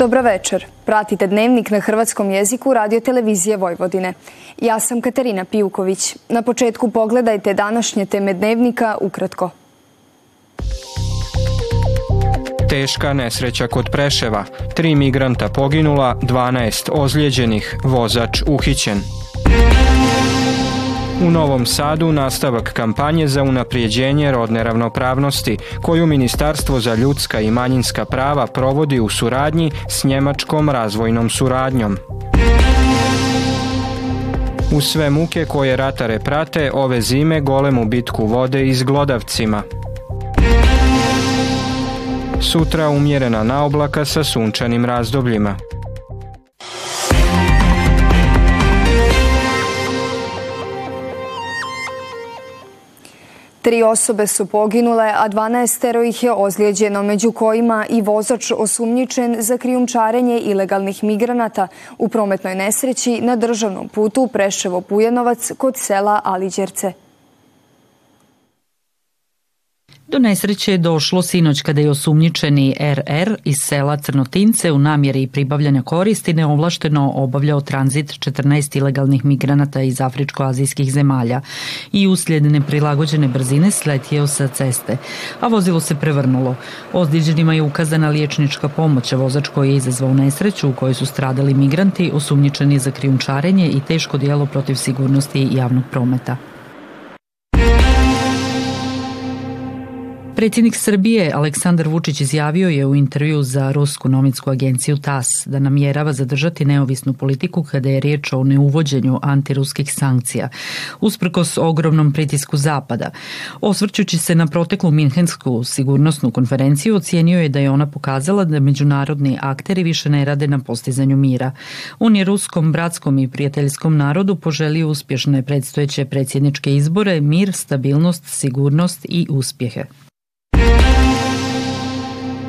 Dobro večer. Pratite dnevnik na hrvatskom jeziku radio televizije Vojvodine. Ja sam Katarina Pijuković. Na početku pogledajte današnje teme dnevnika ukratko. Teška nesreća kod Preševa. Tri migranta poginula, 12 ozlijeđenih, vozač uhićen. U Novom Sadu nastavak kampanje za unaprijeđenje rodne ravnopravnosti koju Ministarstvo za ljudska i manjinska prava provodi u suradnji s Njemačkom razvojnom suradnjom. U sve muke koje ratare prate ove zime golemu bitku vode iz glodavcima. Sutra umjerena naoblaka sa sunčanim razdobljima. Tri osobe su poginule, a 12 ih je ozlijeđeno, među kojima i vozač osumnjičen za krijumčarenje ilegalnih migranata u prometnoj nesreći na državnom putu Preševo-Pujanovac kod sela Aliđerce. Do nesreće je došlo sinoć kada je osumnjičeni RR iz sela Crnotince u namjeri pribavljanja koristi neovlašteno obavljao tranzit 14 ilegalnih migranata iz afričko-azijskih zemalja i uslijed neprilagođene brzine sletio sa ceste, a vozilo se prevrnulo. Ozlijeđenima je ukazana liječnička pomoć, a vozač koji je izazvao nesreću u kojoj su stradali migranti osumnjičeni za krijumčarenje i teško dijelo protiv sigurnosti javnog prometa. Predsjednik Srbije Aleksandar Vučić izjavio je u intervju za rusku novinsku agenciju TAS da namjerava zadržati neovisnu politiku kada je riječ o neuvođenju antiruskih sankcija, usprkos ogromnom pritisku Zapada. Osvrćući se na proteklu Minhensku sigurnosnu konferenciju, ocijenio je da je ona pokazala da međunarodni akteri više ne rade na postizanju mira. On je ruskom, bratskom i prijateljskom narodu poželio uspješne predstojeće predsjedničke izbore, mir, stabilnost, sigurnost i uspjehe.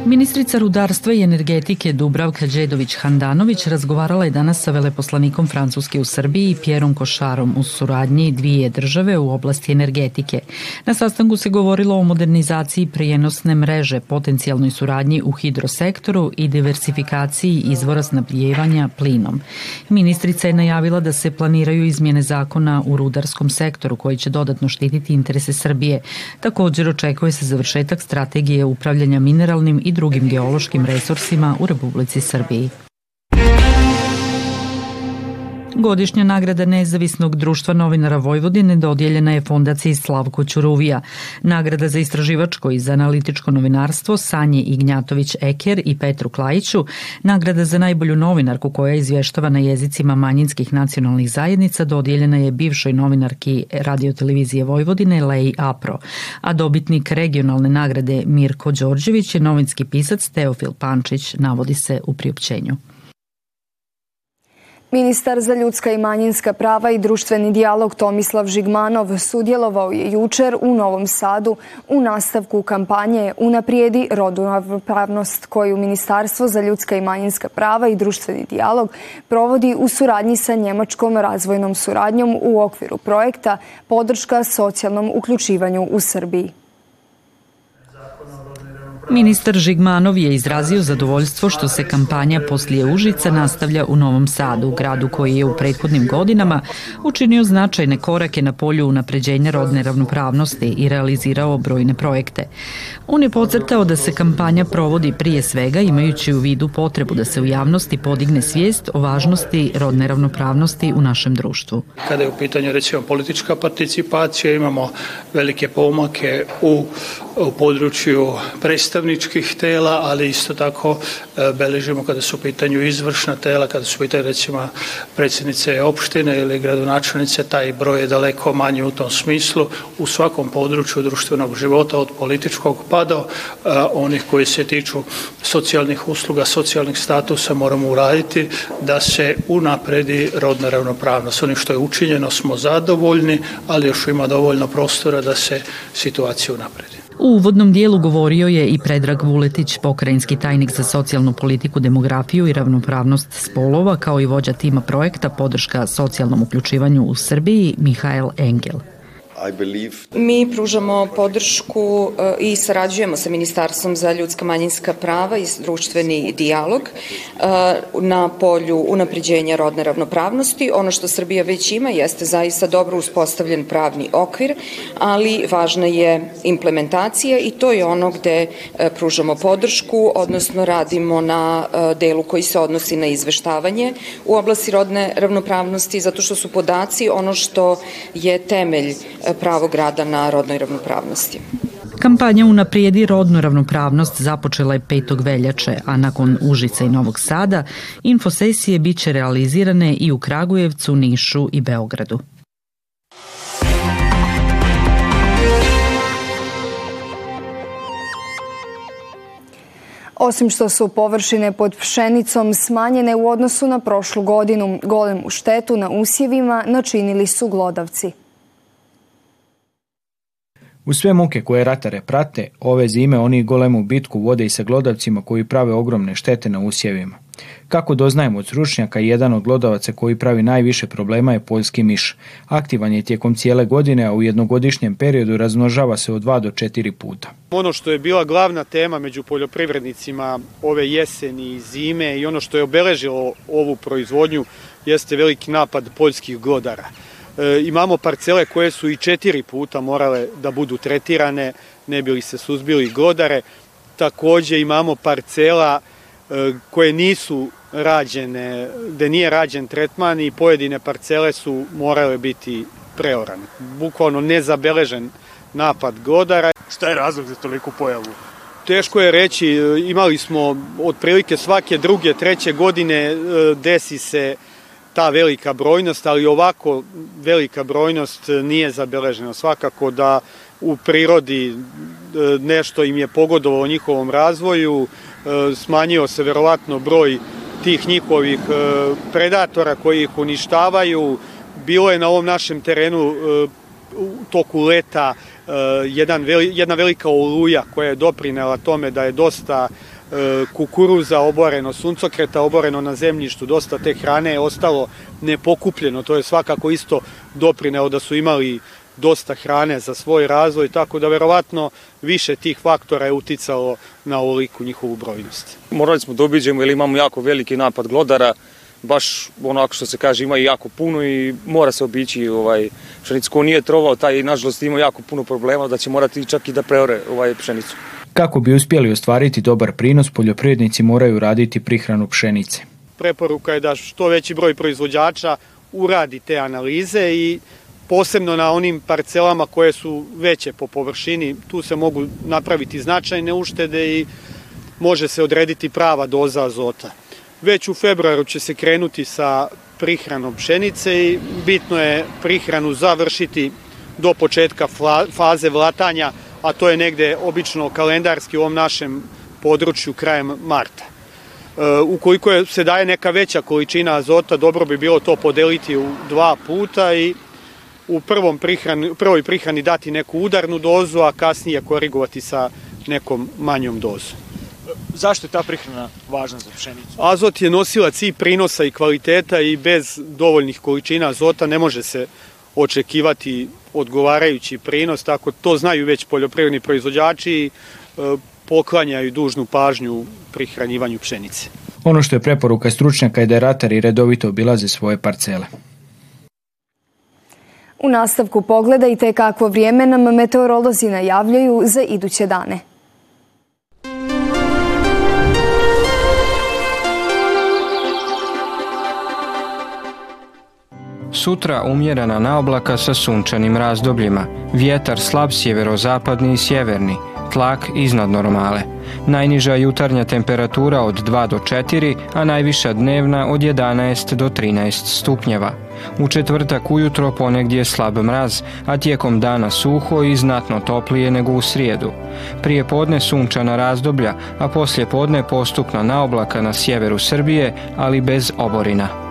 Ministrica rudarstva i energetike Dubravka Đedović-Handanović razgovarala je danas sa veleposlanikom Francuske u Srbiji i Pjerom Košarom u suradnji dvije države u oblasti energetike. Na sastanku se govorilo o modernizaciji prijenosne mreže, potencijalnoj suradnji u hidrosektoru i diversifikaciji izvora snabdijevanja plinom. Ministrica je najavila da se planiraju izmjene zakona u rudarskom sektoru koji će dodatno štititi interese Srbije. Također očekuje se završetak strategije upravljanja mineralnim i drugim geološkim resursima u Republici Srbiji. Godišnja nagrada Nezavisnog društva novinara Vojvodine dodijeljena je fondaciji Slavko Ćuruvija. Nagrada za istraživačko i za analitičko novinarstvo Sanji Ignjatović Eker i Petru Klajiću, nagrada za najbolju novinarku koja izvještava na jezicima manjinskih nacionalnih zajednica dodijeljena je bivšoj novinarki radiotelevizije Vojvodine Leji Apro, a dobitnik regionalne nagrade Mirko Đorđević je novinski pisac Teofil Pančić, navodi se u priopćenju. Ministar za ljudska i manjinska prava i društveni dijalog Tomislav Žigmanov sudjelovao je jučer u Novom Sadu u nastavku kampanje Unaprijedi rodu ravnopravnost koju Ministarstvo za ljudska i manjinska prava i društveni dijalog provodi u suradnji sa Njemačkom razvojnom suradnjom u okviru projekta Podrška socijalnom uključivanju u Srbiji. Ministar Žigmanov je izrazio zadovoljstvo što se kampanja poslije Užica nastavlja u Novom Sadu, gradu koji je u prethodnim godinama učinio značajne korake na polju unapređenja rodne ravnopravnosti i realizirao brojne projekte. On je podcrtao da se kampanja provodi prije svega imajući u vidu potrebu da se u javnosti podigne svijest o važnosti rodne ravnopravnosti u našem društvu. Kada je u pitanju recimo politička participacija imamo velike pomake u, u području predstavničkih tela, ali isto tako e, beležimo kada su u pitanju izvršna tela, kada su u pitanju recimo predsjednice opštine ili gradonačelnice, taj broj je daleko manji u tom smislu. U svakom području društvenog života od političkog pa do e, onih koji se tiču socijalnih usluga, socijalnih statusa moramo uraditi da se unapredi rodna ravnopravnost. Onim što je učinjeno smo zadovoljni, ali još ima dovoljno prostora da se situacija unapredi. U uvodnom dijelu govorio je i Predrag Vuletić, pokrajinski tajnik za socijalnu politiku, demografiju i ravnopravnost spolova, kao i vođa tima projekta podrška socijalnom uključivanju u Srbiji, Mihael Engel. Mi pružamo podršku e, i sarađujemo sa Ministarstvom za ljudska manjinska prava i društveni dijalog e, na polju unapređenja rodne ravnopravnosti. Ono što Srbija već ima jeste zaista dobro uspostavljen pravni okvir, ali važna je implementacija i to je ono gde e, pružamo podršku, odnosno radimo na delu koji se odnosi na izveštavanje u oblasti rodne ravnopravnosti, zato što su podaci ono što je temelj pravog rada na rodnoj ravnopravnosti. Kampanja Unaprijedi rodnu ravnopravnost započela je 5. veljače, a nakon Užica i Novog Sada infosesije biće realizirane i u Kragujevcu, Nišu i Beogradu. Osim što su površine pod pšenicom smanjene u odnosu na prošlu godinu, golemu štetu na usjevima načinili su glodavci. U sve muke koje ratare prate, ove zime oni golemu bitku vode i sa glodavcima koji prave ogromne štete na usjevima. Kako doznajemo od stručnjaka, jedan od glodavaca koji pravi najviše problema je poljski miš. Aktivan je tijekom cijele godine, a u jednogodišnjem periodu razmnožava se od dva do četiri puta. Ono što je bila glavna tema među poljoprivrednicima ove jeseni i zime i ono što je obeležilo ovu proizvodnju jeste veliki napad poljskih glodara. E, imamo parcele koje su i četiri puta morale da budu tretirane, ne bili se suzbili godare. Takođe imamo parcela e, koje nisu rađene, gde nije rađen tretman i pojedine parcele su morale biti preorane. Bukvalno nezabeležen napad godara. Šta je razlog za toliku pojavu? Teško je reći, e, imali smo otprilike svake druge, treće godine desi se ta velika brojnost, ali ovako velika brojnost nije zabeležena. Svakako da u prirodi e, nešto im je pogodovalo njihovom razvoju, e, smanjio se verovatno broj tih njihovih e, predatora koji ih uništavaju. Bilo je na ovom našem terenu u toku leta jedan, jedna velika oluja koja je doprinela tome da je dosta E, kukuruza oboreno, suncokreta oboreno na zemljištu, dosta te hrane je ostalo nepokupljeno, to je svakako isto doprineo da su imali dosta hrane za svoj razvoj, tako da verovatno više tih faktora je uticalo na ovoliku njihovu brojnost. Morali smo da obiđemo jer imamo jako veliki napad glodara, baš onako što se kaže ima i jako puno i mora se obići ovaj pšenicu ko nije trovao taj nažalost ima jako puno problema da će morati čak i da preore ovaj pšenicu. Kako bi uspjeli ostvariti dobar prinos, poljoprivrednici moraju raditi prihranu pšenice. Preporuka je da što veći broj proizvođača uradi te analize i posebno na onim parcelama koje su veće po površini, tu se mogu napraviti značajne uštede i može se odrediti prava doza azota. Već u februaru će se krenuti sa prihranom pšenice i bitno je prihranu završiti do početka faze vlatanja a to je negde obično kalendarski u ovom našem području krajem marta. E, ukoliko je, se daje neka veća količina azota, dobro bi bilo to podeliti u dva puta i u prvom prihrani, prvoj prihrani dati neku udarnu dozu, a kasnije korigovati sa nekom manjom dozom. Zašto je ta prihrana važna za pšenicu? Azot je nosilac i prinosa i kvaliteta i bez dovoljnih količina azota ne može se očekivati odgovarajući prinos, tako to znaju već poljoprivredni proizvođači i e, poklanjaju dužnu pažnju pri hranjivanju pšenice. Ono što je preporuka stručnjaka je da ratari redovito obilaze svoje parcele. U nastavku pogledajte kakvo vrijeme nam meteorolozi najavljaju za iduće dane. Sutra umjerena naoblaka sa sunčanim razdobljima, vjetar slab sjeverozapadni i sjeverni, tlak iznad normale. Najniža jutarnja temperatura od 2 do 4, a najviša dnevna od 11 do 13 stupnjeva. U četvrtak ujutro ponegdje slab mraz, a tijekom dana suho i znatno toplije nego u srijedu. Prije podne sunčana razdoblja, a poslije podne postupna naoblaka na sjeveru Srbije, ali bez oborina.